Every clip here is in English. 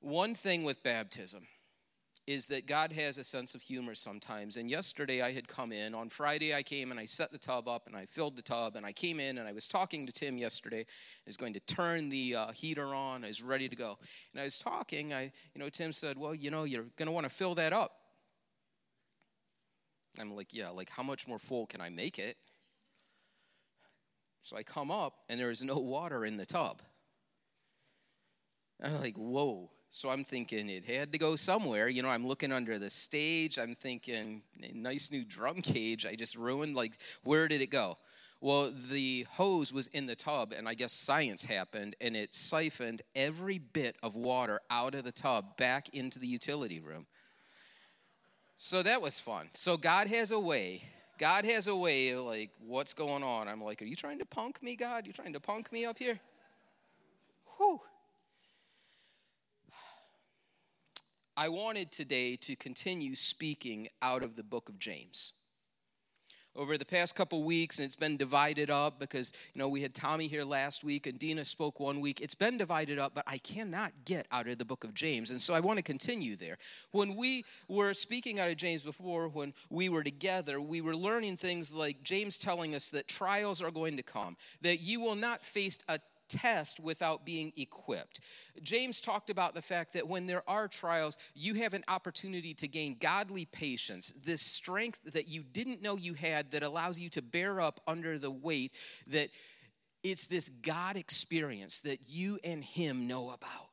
One thing with baptism is that God has a sense of humor sometimes. And yesterday I had come in. On Friday I came and I set the tub up and I filled the tub and I came in and I was talking to Tim yesterday. I was going to turn the uh, heater on. I was ready to go. And I was talking. I, you know, Tim said, "Well, you know, you're going to want to fill that up." I'm like, "Yeah, like how much more full can I make it?" So I come up and there is no water in the tub. I'm like, "Whoa." So I'm thinking it had to go somewhere. You know, I'm looking under the stage. I'm thinking, nice new drum cage I just ruined. Like, where did it go? Well, the hose was in the tub, and I guess science happened, and it siphoned every bit of water out of the tub back into the utility room. So that was fun. So God has a way. God has a way, like, what's going on? I'm like, are you trying to punk me, God? You trying to punk me up here? Whew. I wanted today to continue speaking out of the book of James. Over the past couple weeks, and it's been divided up because, you know, we had Tommy here last week and Dina spoke one week. It's been divided up, but I cannot get out of the book of James. And so I want to continue there. When we were speaking out of James before, when we were together, we were learning things like James telling us that trials are going to come, that you will not face a test without being equipped. James talked about the fact that when there are trials, you have an opportunity to gain godly patience, this strength that you didn't know you had that allows you to bear up under the weight that it's this God experience that you and Him know about.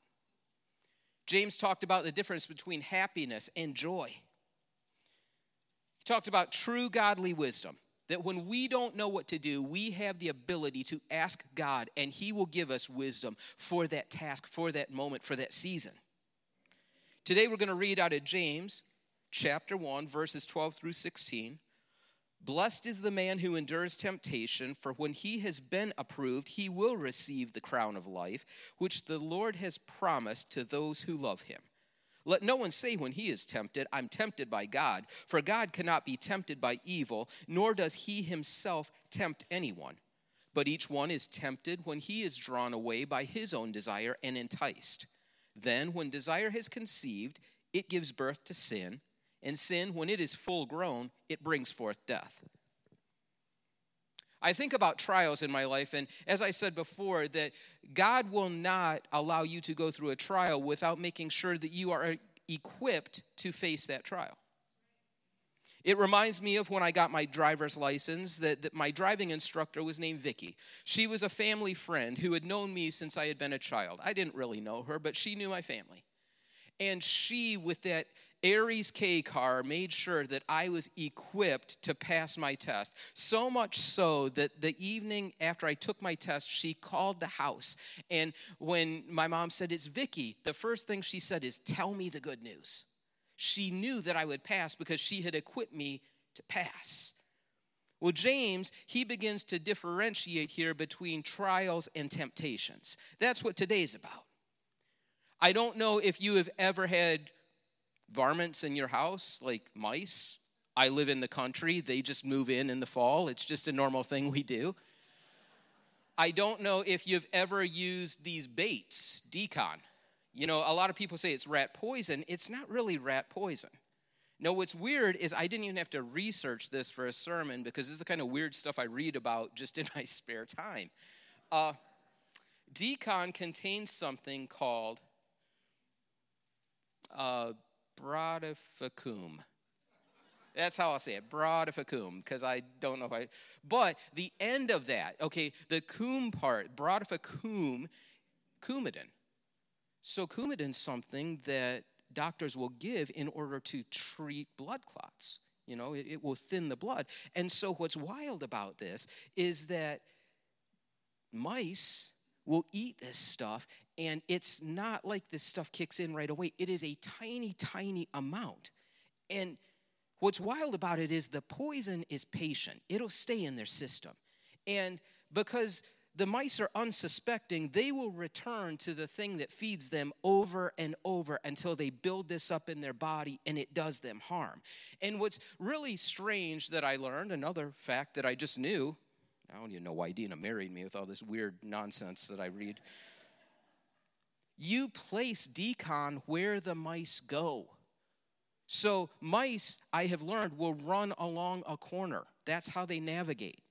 James talked about the difference between happiness and joy. He talked about true godly wisdom that when we don't know what to do, we have the ability to ask God, and He will give us wisdom for that task, for that moment, for that season. Today, we're going to read out of James chapter 1, verses 12 through 16. Blessed is the man who endures temptation, for when he has been approved, he will receive the crown of life, which the Lord has promised to those who love him. Let no one say when he is tempted, I'm tempted by God, for God cannot be tempted by evil, nor does he himself tempt anyone. But each one is tempted when he is drawn away by his own desire and enticed. Then, when desire has conceived, it gives birth to sin, and sin, when it is full grown, it brings forth death. I think about trials in my life, and as I said before, that God will not allow you to go through a trial without making sure that you are equipped to face that trial. It reminds me of when I got my driver's license that, that my driving instructor was named Vicky. She was a family friend who had known me since I had been a child. I didn't really know her, but she knew my family. And she, with that Aries K car made sure that I was equipped to pass my test. So much so that the evening after I took my test, she called the house. And when my mom said, It's Vicky, the first thing she said is, Tell me the good news. She knew that I would pass because she had equipped me to pass. Well, James, he begins to differentiate here between trials and temptations. That's what today's about. I don't know if you have ever had varmints in your house, like mice. I live in the country, they just move in in the fall. It's just a normal thing we do. I don't know if you've ever used these baits, d-CON. You know, a lot of people say it's rat poison. It's not really rat poison. No, what's weird is I didn't even have to research this for a sermon because this is the kind of weird stuff I read about just in my spare time. Uh, d-CON contains something called uh, brodifacoum. That's how I'll say it, brodifacoum, because I don't know if I. But the end of that, okay, the coum part, brodifacoum, coumadin. So coumadin's something that doctors will give in order to treat blood clots. You know, it, it will thin the blood. And so what's wild about this is that mice will eat this stuff and it's not like this stuff kicks in right away. It is a tiny, tiny amount. And what's wild about it is the poison is patient, it'll stay in their system. And because the mice are unsuspecting, they will return to the thing that feeds them over and over until they build this up in their body and it does them harm. And what's really strange that I learned, another fact that I just knew, I don't even know why Dina married me with all this weird nonsense that I read you place d-CON where the mice go. So, mice, I have learned, will run along a corner. That's how they navigate.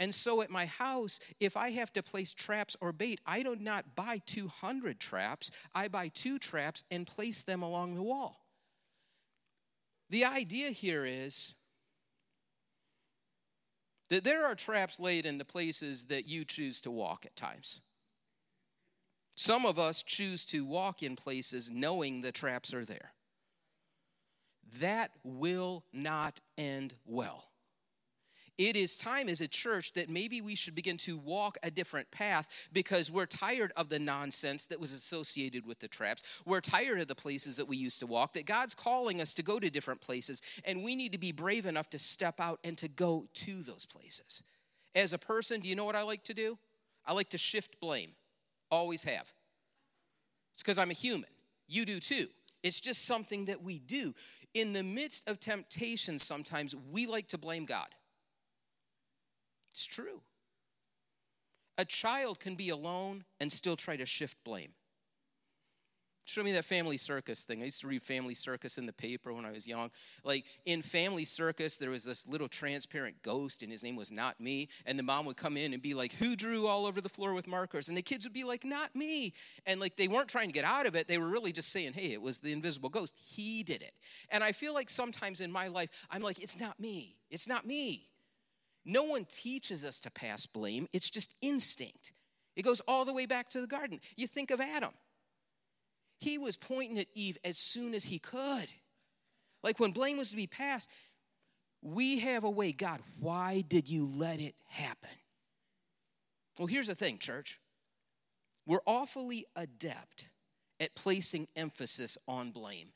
And so at my house, if I have to place traps or bait, I do not buy 200 traps. I buy two traps and place them along the wall. The idea here is that there are traps laid in the places that you choose to walk at times. Some of us choose to walk in places knowing the traps are there. That will not end well it is time as a church that maybe we should begin to walk a different path because we're tired of the nonsense that was associated with the traps. We're tired of the places that we used to walk, that God's calling us to go to different places, and we need to be brave enough to step out and to go to those places. As a person, do you know what I like to do? I like to shift blame. Always have. It's because I'm a human. You do too. It's just something that we do. In the midst of temptation, sometimes we like to blame God. It's true. A child can be alone and still try to shift blame. Show me that family circus thing. I used to read Family Circus in the paper when I was young. Like in Family Circus, there was this little transparent ghost, and his name was Not Me. And the mom would come in and be like, Who drew all over the floor with markers? And the kids would be like, Not me. And like they weren't trying to get out of it, they were really just saying, Hey, it was the invisible ghost. He did it. And I feel like sometimes in my life, I'm like, It's not me. It's not me. No one teaches us to pass blame, it's just instinct. It goes all the way back to the garden. You think of Adam. He was pointing at Eve as soon as he could. Like when blame was to be passed, we have a way, God, why did you let it happen? Well, here's the thing, church. We're awfully adept at placing emphasis on blame.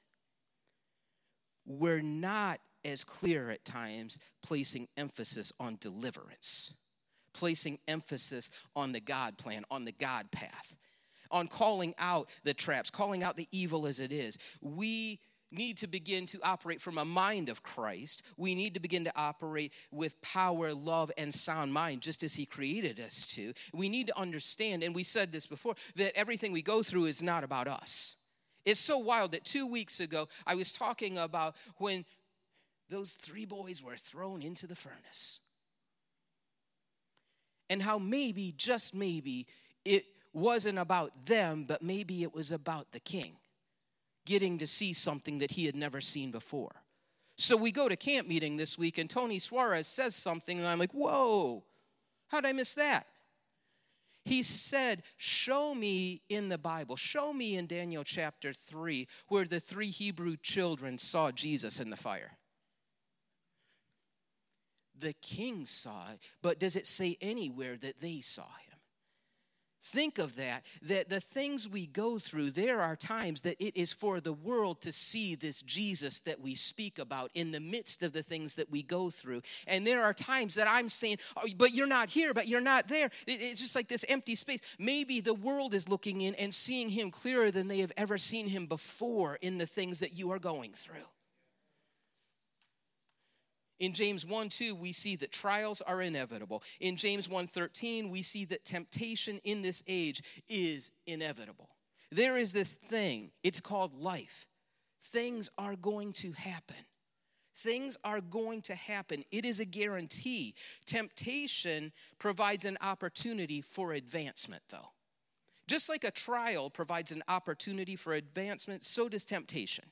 We're not as clear at times, placing emphasis on deliverance, placing emphasis on the God plan, on the God path, on calling out the traps, calling out the evil as it is. We need to begin to operate from a mind of Christ. We need to begin to operate with power, love, and sound mind, just as He created us to. We need to understand, and we said this before, that everything we go through is not about us. It's so wild that two weeks ago I was talking about when those three boys were thrown into the furnace. And how maybe, just maybe, it wasn't about them, but maybe it was about the king getting to see something that he had never seen before. So we go to camp meeting this week, and Tony Suarez says something, and I'm like, whoa, how'd I miss that? He said, Show me in the Bible, show me in Daniel chapter 3, where the three Hebrew children saw Jesus in the fire the king saw it, but does it say anywhere that they saw him? Think of that, that the things we go through, there are times that it is for the world to see this Jesus that we speak about in the midst of the things that we go through. And there are times that I'm saying, oh, but you're not here, but you're not there. It's just like this empty space. Maybe the world is looking in and seeing him clearer than they have ever seen him before in the things that you are going through. In James 1 2, we see that trials are inevitable. In James 1 13, we see that temptation in this age is inevitable. There is this thing, it's called life. Things are going to happen. Things are going to happen. It is a guarantee. Temptation provides an opportunity for advancement, though. Just like a trial provides an opportunity for advancement, so does temptation.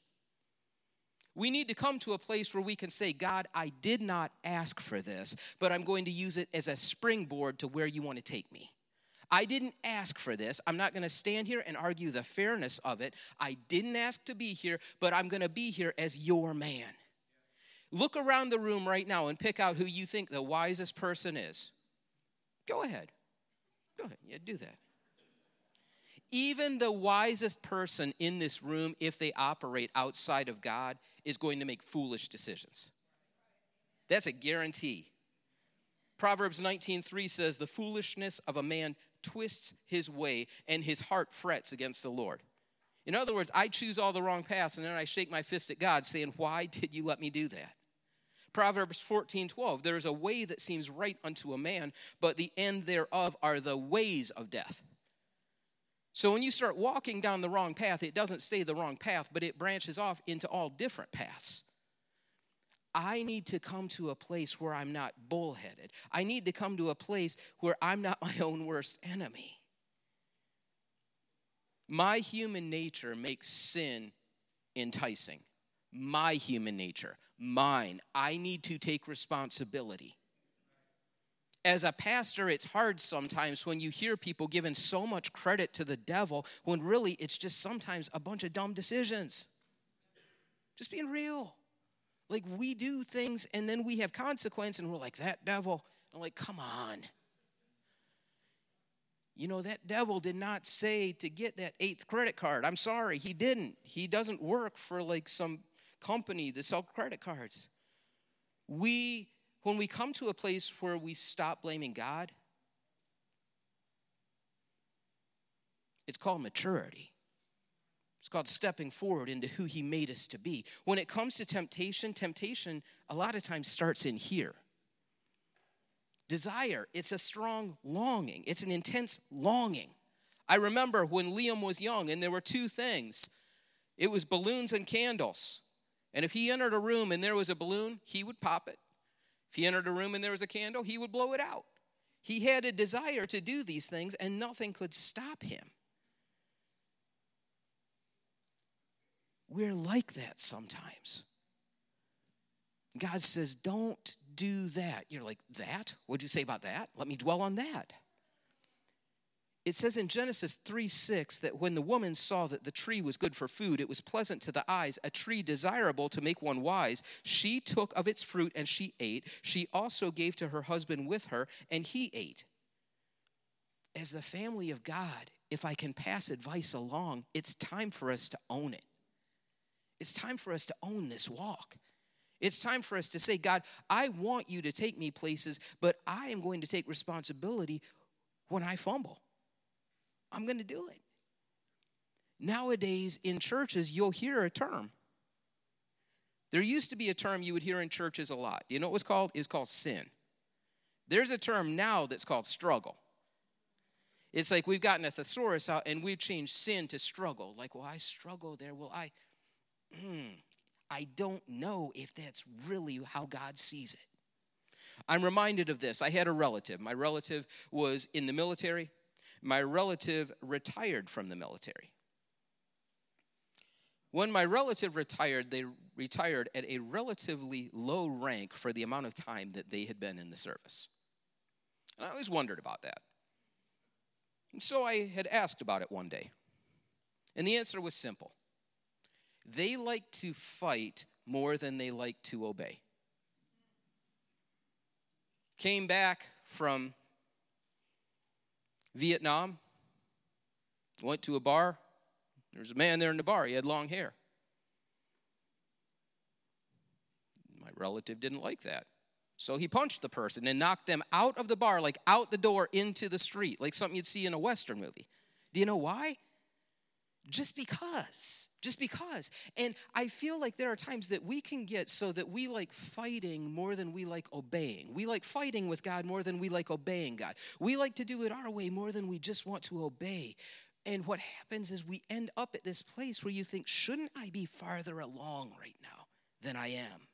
We need to come to a place where we can say, God, I did not ask for this, but I'm going to use it as a springboard to where you want to take me. I didn't ask for this. I'm not going to stand here and argue the fairness of it. I didn't ask to be here, but I'm going to be here as your man. Look around the room right now and pick out who you think the wisest person is. Go ahead. Go ahead. Yeah, do that even the wisest person in this room, if they operate outside of God, is going to make foolish decisions. That's a guarantee. Proverbs 19:3 says, "The foolishness of a man twists his way, and his heart frets against the Lord." In other words, I choose all the wrong paths, and then I shake my fist at God, saying, Why did you let me do that? Proverbs 14, 12, there is a way that seems right unto a man, but the end thereof are the ways of death. So when you start walking down the wrong path, it doesn't stay the wrong path, but it branches off into all different paths. I need to come to a place where I'm not bullheaded. I need to come to a place where I'm not my own worst enemy. My human nature makes sin enticing. My human nature, mine. I need to take responsibility. As a pastor, it's hard sometimes when you hear people giving so much credit to the devil when really it's just sometimes a bunch of dumb decisions. Just being real. Like we do things and then we have consequence and we're like, that devil. I'm like, come on. You know, that devil did not say to get that eighth credit card. I'm sorry, he didn't. He doesn't work for like some company to sell credit cards. We, when we come to a place where we stop blaming God, it's called maturity. It's called stepping forward into who He made us to be. When it comes to temptation, temptation a lot of times starts in here. Desire, it's a strong longing, it's an intense longing. I remember when Liam was young, and there were two things it was balloons and candles. And if he entered a room and there was a balloon, he would pop it. If he entered a room and there was a candle, he would blow it out. He had a desire to do these things, and nothing could stop him. We're like that sometimes. God says, Don't do that. You're like, That? What'd you say about that? Let me dwell on that. It says in Genesis 3 6 that when the woman saw that the tree was good for food, it was pleasant to the eyes, a tree desirable to make one wise, she took of its fruit and she ate. She also gave to her husband with her, and he ate. As the family of God, if I can pass advice along, it's time for us to own it. It's time for us to own this walk. It's time for us to say, God, I want you to take me places, but I am going to take responsibility when I fumble. I'm going to do it. Nowadays, in churches, you'll hear a term. There used to be a term you would hear in churches a lot. You know what was called? It was called sin. There's a term now that's called struggle. It's like we've gotten a thesaurus out and we've changed sin to struggle. Like, well, I struggle there. Well, I, hmm, I don't know if that's really how God sees it. I'm reminded of this. I had a relative. My relative was in the military. My relative retired from the military. When my relative retired, they retired at a relatively low rank for the amount of time that they had been in the service. And I always wondered about that. And so I had asked about it one day. And the answer was simple they like to fight more than they like to obey. Came back from Vietnam, went to a bar. There was a man there in the bar, he had long hair. My relative didn't like that. So he punched the person and knocked them out of the bar, like out the door into the street, like something you'd see in a Western movie. Do you know why? Just because just because. And i feel like there are times that we can get so that we like fighting more than we like obeying. We like fighting with god more than we like obeying god. We like to do it our way more than we just want to obey. And what happens is we end up at this place where you think shouldn't i be farther along right now than i am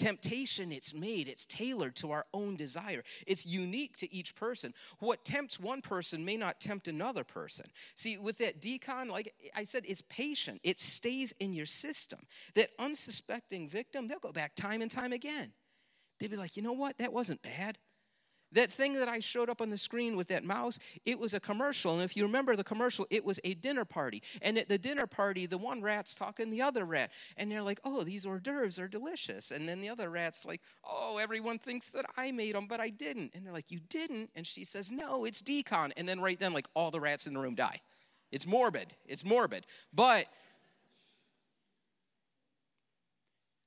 Temptation, it's made, it's tailored to our own desire. It's unique to each person. What tempts one person may not tempt another person. See, with that d-CON, like I said, it's patient, it stays in your system. That unsuspecting victim, they'll go back time and time again. They'd be like, you know what? That wasn't bad. That thing that I showed up on the screen with that mouse, it was a commercial. And if you remember the commercial, it was a dinner party. And at the dinner party, the one rat's talking the other rat. And they're like, oh, these hors d'oeuvres are delicious. And then the other rat's like, oh, everyone thinks that I made them, but I didn't. And they're like, you didn't? And she says, no, it's d-CON. And then right then, like, all the rats in the room die. It's morbid. It's morbid. But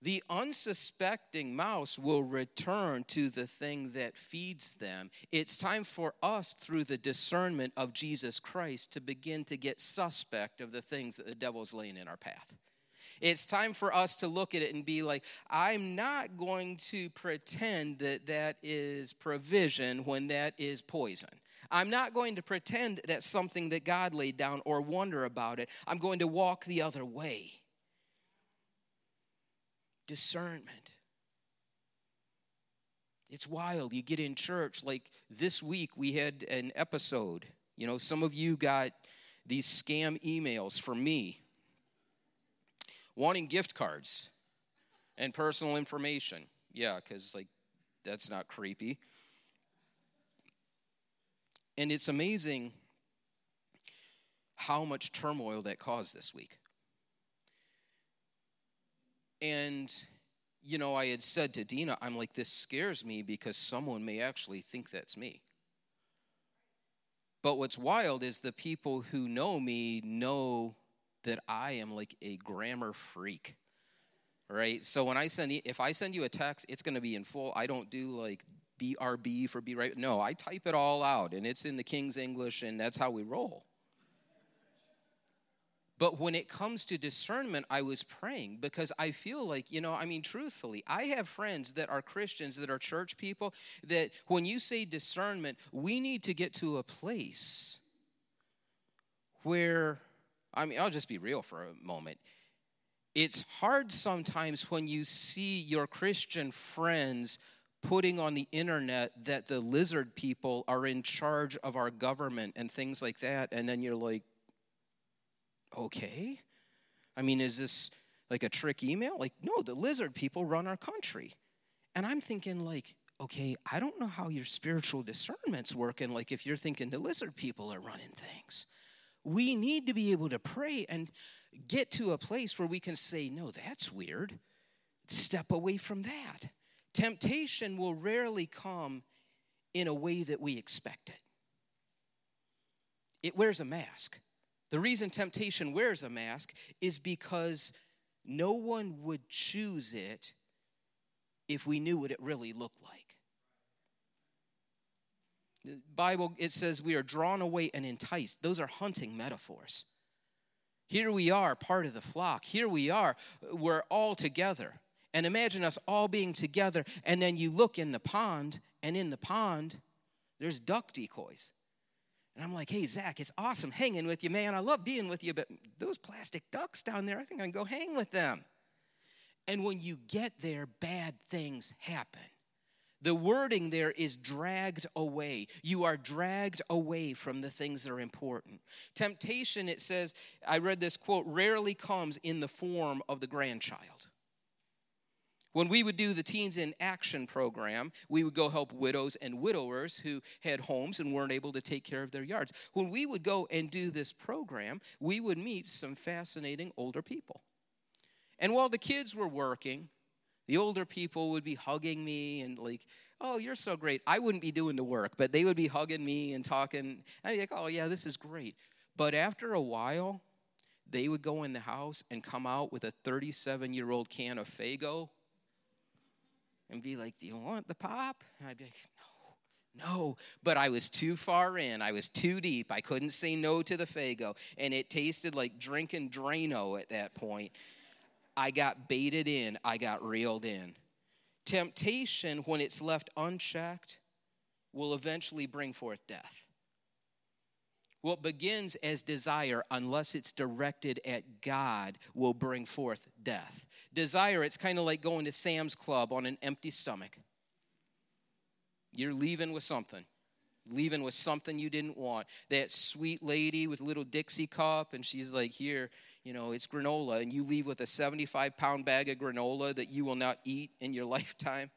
the unsuspecting mouse will return to the thing that feeds them. It's time for us, through the discernment of Jesus Christ, to begin to get suspect of the things that the devil's laying in our path. It's time for us to look at it and be like, I'm not going to pretend that that is provision when that is poison. I'm not going to pretend that's something that God laid down or wonder about it. I'm going to walk the other way. Discernment. It's wild. You get in church, like this week we had an episode. You know, some of you got these scam emails from me wanting gift cards and personal information. Yeah, because, like, that's not creepy. And it's amazing how much turmoil that caused this week. And, you know, I had said to Dina, I'm like, this scares me because someone may actually think that's me. But what's wild is the people who know me know that I am like a grammar freak. Right? So when I send if I send you a text, it's going to be in full. I don't do like BRB for be right. No, I type it all out and it's in the King's English and that's how we roll. But when it comes to discernment, I was praying because I feel like, you know, I mean, truthfully, I have friends that are Christians, that are church people, that when you say discernment, we need to get to a place where, I mean, I'll just be real for a moment. It's hard sometimes when you see your Christian friends putting on the internet that the lizard people are in charge of our government and things like that, and then you're like, okay. I mean, is this like a trick email? Like, no, the lizard people run our country. And I'm thinking, like, okay, I don't know how your spiritual discernment's working. Like, if you're thinking the lizard people are running things, we need to be able to pray and get to a place where we can say, no, that's weird. Step away from that. Temptation will rarely come in a way that we expect it. It wears a mask. The reason temptation wears a mask is because no one would choose it if we knew what it really looked like. The Bible it says we are drawn away and enticed. Those are hunting metaphors. Here we are, part of the flock. Here we are, we're all together. And imagine us all being together, and then you look in the pond, and in the pond, there's duck decoys. And I'm like, hey, Zach, it's awesome hanging with you, man. I love being with you, but those plastic ducks down there, I think I can go hang with them. And when you get there, bad things happen. The wording there is dragged away. You are dragged away from the things that are important. Temptation, it says, I read this quote, rarely comes in the form of the grandchild. When we would do the Teens in Action program, we would go help widows and widowers who had homes and weren't able to take care of their yards. When we would go and do this program, we would meet some fascinating older people. And while the kids were working, the older people would be hugging me and like, oh, you're so great. I wouldn't be doing the work, but they would be hugging me and talking. I'd be like, oh, yeah, this is great. But after a while, they would go in the house and come out with a 37 year old can of Faygo and be like, Do you want the pop? And I'd be like, No, no. But I was too far in. I was too deep. I couldn't say no to the Faygo. And it tasted like drinking Drano at that point. I got baited in, I got reeled in. Temptation, when it's left unchecked, will eventually bring forth death. What begins as desire, unless it's directed at God, will bring forth death. Desire, it's kind of like going to Sam's Club on an empty stomach. You're leaving with something, leaving with something you didn't want. That sweet lady with little Dixie cup, and she's like, Here, you know, it's granola, and you leave with a 75 pound bag of granola that you will not eat in your lifetime.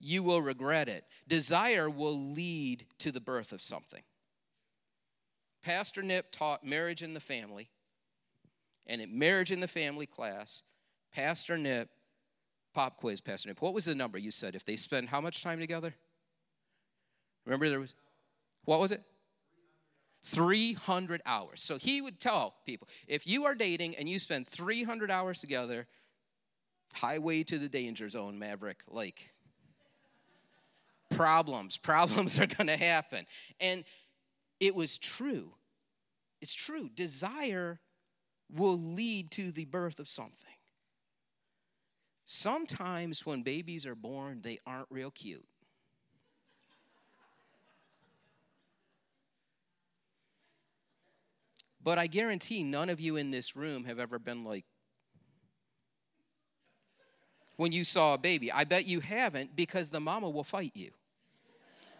You will regret it. Desire will lead to the birth of something. Pastor Nip taught marriage in the family, and in marriage in the family class, Pastor Nip, pop quiz, Pastor Nip, what was the number you said if they spend how much time together? Remember there was, what was it? 300 hours. So he would tell people if you are dating and you spend 300 hours together, highway to the danger zone, Maverick. Like, problems, problems are going to happen. And it was true. It's true. Desire will lead to the birth of something. Sometimes when babies are born, they aren't real cute. But I guarantee none of you in this room have ever been like, when you saw a baby. I bet you haven't because the mama will fight you.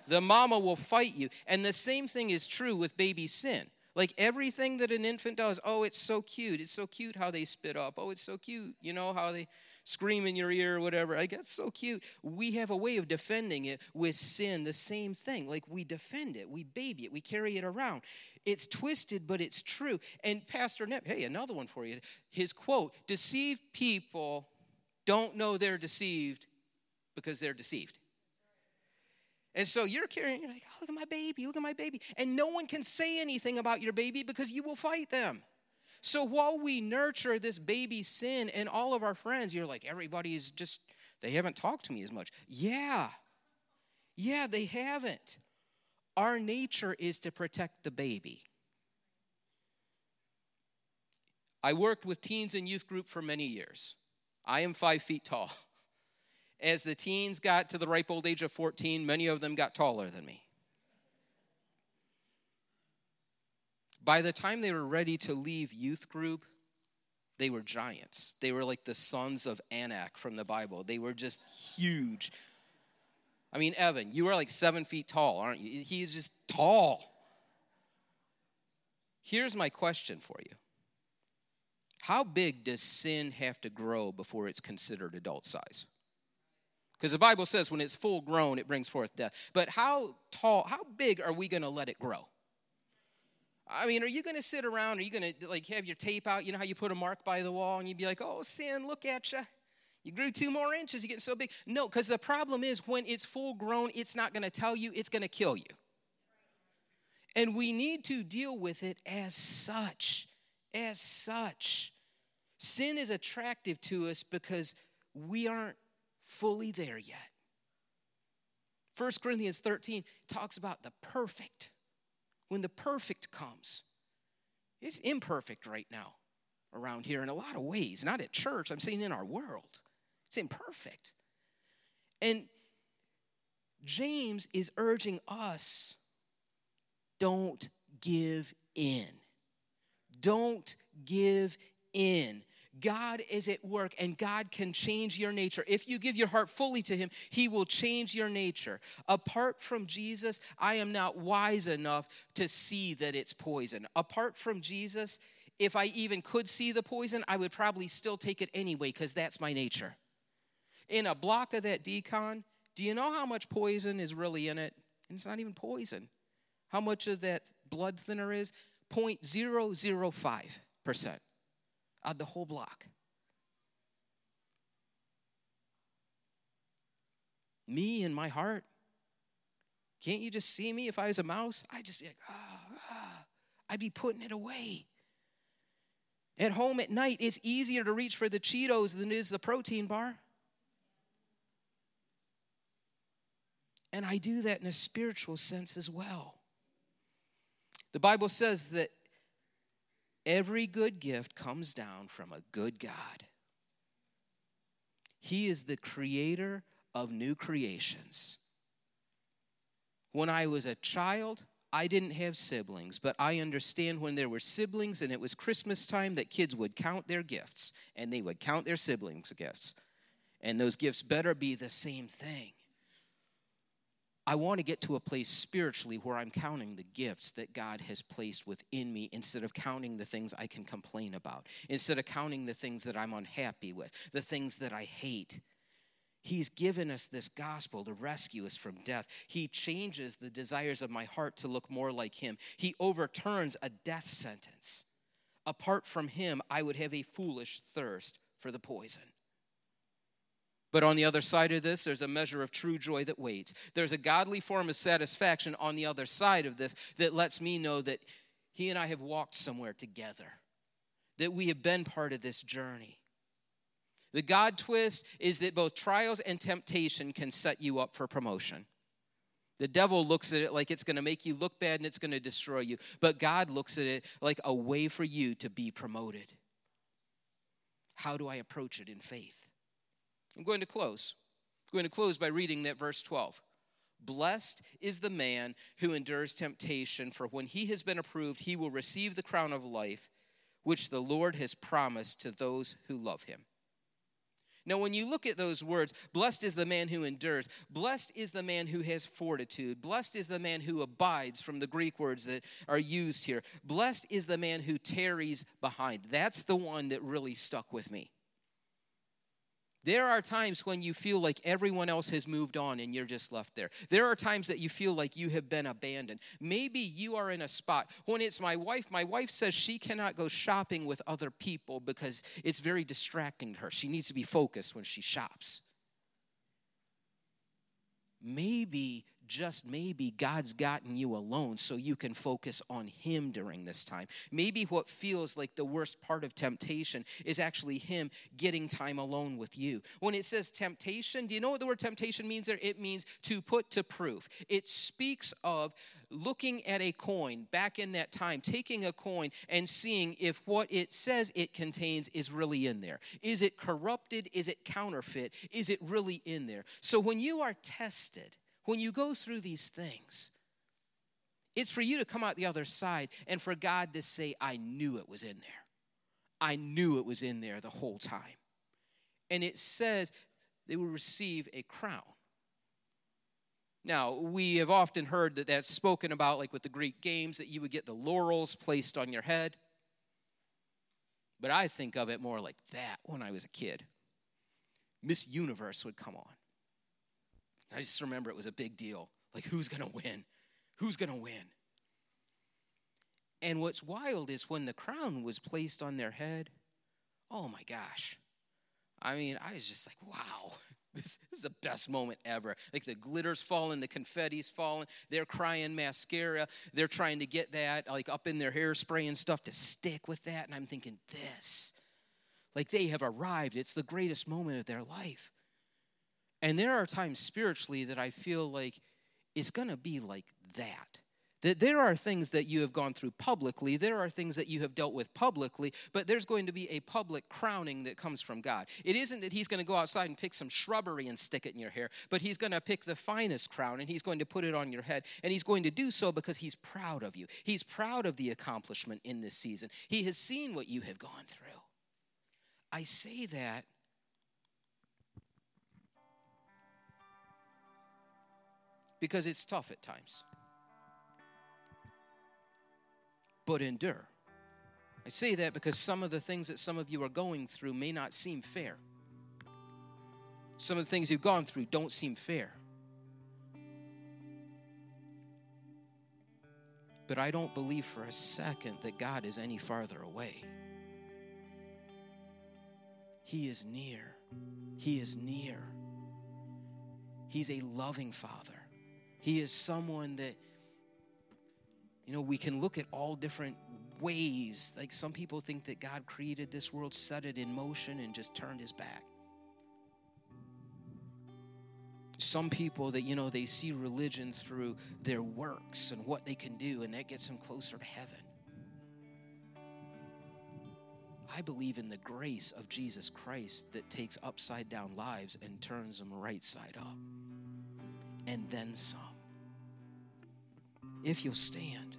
The mama will fight you. And the same thing is true with baby sin. Like everything that an infant does, oh, it's so cute. It's so cute how they spit up. Oh, it's so cute. You know how they scream in your ear or whatever. Like, that's so cute. We have a way of defending it with sin, the same thing. Like, we defend it, we baby it, we carry it around. It's twisted, but it's true. And Pastor Nep, hey, another one for you. His quote Deceived people don't know they're deceived because they're deceived. And so you're carrying, you're like, oh, look at my baby, look at my baby. And no one can say anything about your baby because you will fight them. So while we nurture this baby sin and all of our friends, you're like, everybody's just, they haven't talked to me as much. Yeah. Yeah, they haven't. Our nature is to protect the baby. I worked with teens and youth group for many years. I am five feet tall. As the teens got to the ripe old age of 14, many of them got taller than me. By the time they were ready to leave youth group, they were giants. They were like the sons of Anak from the Bible. They were just huge. I mean, Evan, you are like seven feet tall, aren't you? He's just tall. Here's my question for you How big does sin have to grow before it's considered adult size? Because the Bible says when it's full grown, it brings forth death. But how tall, how big are we going to let it grow? I mean, are you going to sit around? Are you going to like have your tape out? You know how you put a mark by the wall and you'd be like, "Oh, sin, look at you." You grew two more inches. You're getting so big. No, because the problem is when it's full grown, it's not going to tell you. It's going to kill you. And we need to deal with it as such. As such, sin is attractive to us because we aren't fully there yet. 1 Corinthians 13 talks about the perfect when the perfect comes. It's imperfect right now around here in a lot of ways. Not at church, I'm saying in our world. It's imperfect. And James is urging us don't give in. Don't give in. God is at work and God can change your nature. If you give your heart fully to Him, He will change your nature. Apart from Jesus, I am not wise enough to see that it's poison. Apart from Jesus, if I even could see the poison, I would probably still take it anyway because that's my nature. In a block of that d-CON, do you know how much poison is really in it? And it's not even poison. How much of that blood thinner is? 0.005% of the whole block. Me and my heart. Can't you just see me if I was a mouse? I'd just be like, ah, oh, oh. I'd be putting it away. At home at night, it's easier to reach for the Cheetos than it is the protein bar. And I do that in a spiritual sense as well. The Bible says that Every good gift comes down from a good God. He is the creator of new creations. When I was a child, I didn't have siblings, but I understand when there were siblings and it was Christmas time that kids would count their gifts and they would count their siblings' gifts. And those gifts better be the same thing. I want to get to a place spiritually where I'm counting the gifts that God has placed within me instead of counting the things I can complain about, instead of counting the things that I'm unhappy with, the things that I hate. He's given us this gospel to rescue us from death. He changes the desires of my heart to look more like Him. He overturns a death sentence. Apart from Him, I would have a foolish thirst for the poison. But on the other side of this, there's a measure of true joy that waits. There's a godly form of satisfaction on the other side of this that lets me know that he and I have walked somewhere together, that we have been part of this journey. The God twist is that both trials and temptation can set you up for promotion. The devil looks at it like it's going to make you look bad and it's going to destroy you. But God looks at it like a way for you to be promoted. How do I approach it in faith? I'm going to close. I'm going to close by reading that verse 12. Blessed is the man who endures temptation, for when he has been approved, he will receive the crown of life, which the Lord has promised to those who love him. Now, when you look at those words, blessed is the man who endures, blessed is the man who has fortitude, blessed is the man who abides, from the Greek words that are used here. Blessed is the man who tarries behind. That's the one that really stuck with me. There are times when you feel like everyone else has moved on and you're just left there. There are times that you feel like you have been abandoned. Maybe you are in a spot. When it's my wife, my wife says she cannot go shopping with other people because it's very distracting to her. She needs to be focused when she shops. Maybe just maybe God's gotten you alone so you can focus on Him during this time. Maybe what feels like the worst part of temptation is actually Him getting time alone with you. When it says temptation, do you know what the word temptation means there? It means to put to proof. It speaks of looking at a coin back in that time, taking a coin and seeing if what it says it contains is really in there. Is it corrupted? Is it counterfeit? Is it really in there? So when you are tested, when you go through these things, it's for you to come out the other side and for God to say, I knew it was in there. I knew it was in there the whole time. And it says they will receive a crown. Now, we have often heard that that's spoken about, like with the Greek games, that you would get the laurels placed on your head. But I think of it more like that when I was a kid. Miss Universe would come on. I just remember it was a big deal. Like, who's going to win? Who's going to win? And what's wild is when the crown was placed on their head, oh my gosh. I mean, I was just like, wow, this, this is the best moment ever. Like the glitter's falling, the confetti's falling, they're crying mascara, they're trying to get that like up in their hairspray and stuff to stick with that. And I'm thinking, this, like they have arrived. It's the greatest moment of their life. And there are times spiritually that I feel like it's going to be like that. That there are things that you have gone through publicly, there are things that you have dealt with publicly, but there's going to be a public crowning that comes from God. It isn't that He's going to go outside and pick some shrubbery and stick it in your hair, but He's going to pick the finest crown and He's going to put it on your head. And He's going to do so because He's proud of you. He's proud of the accomplishment in this season. He has seen what you have gone through. I say that because it's tough at times. But endure. I say that because some of the things that some of you are going through may not seem fair. Some of the things you've gone through don't seem fair. But I don't believe for a second that God is any farther away. He is near. He is near. He's a loving Father. He is someone that, you know, we can look at all different ways. Like some people think that God created this world, set it in motion, and just turned his back. Some people that, you know, they see religion through their works and what they can do, and that gets them closer to heaven. I believe in the grace of Jesus Christ that takes upside down lives and turns them right side up. And then some if you'll stand.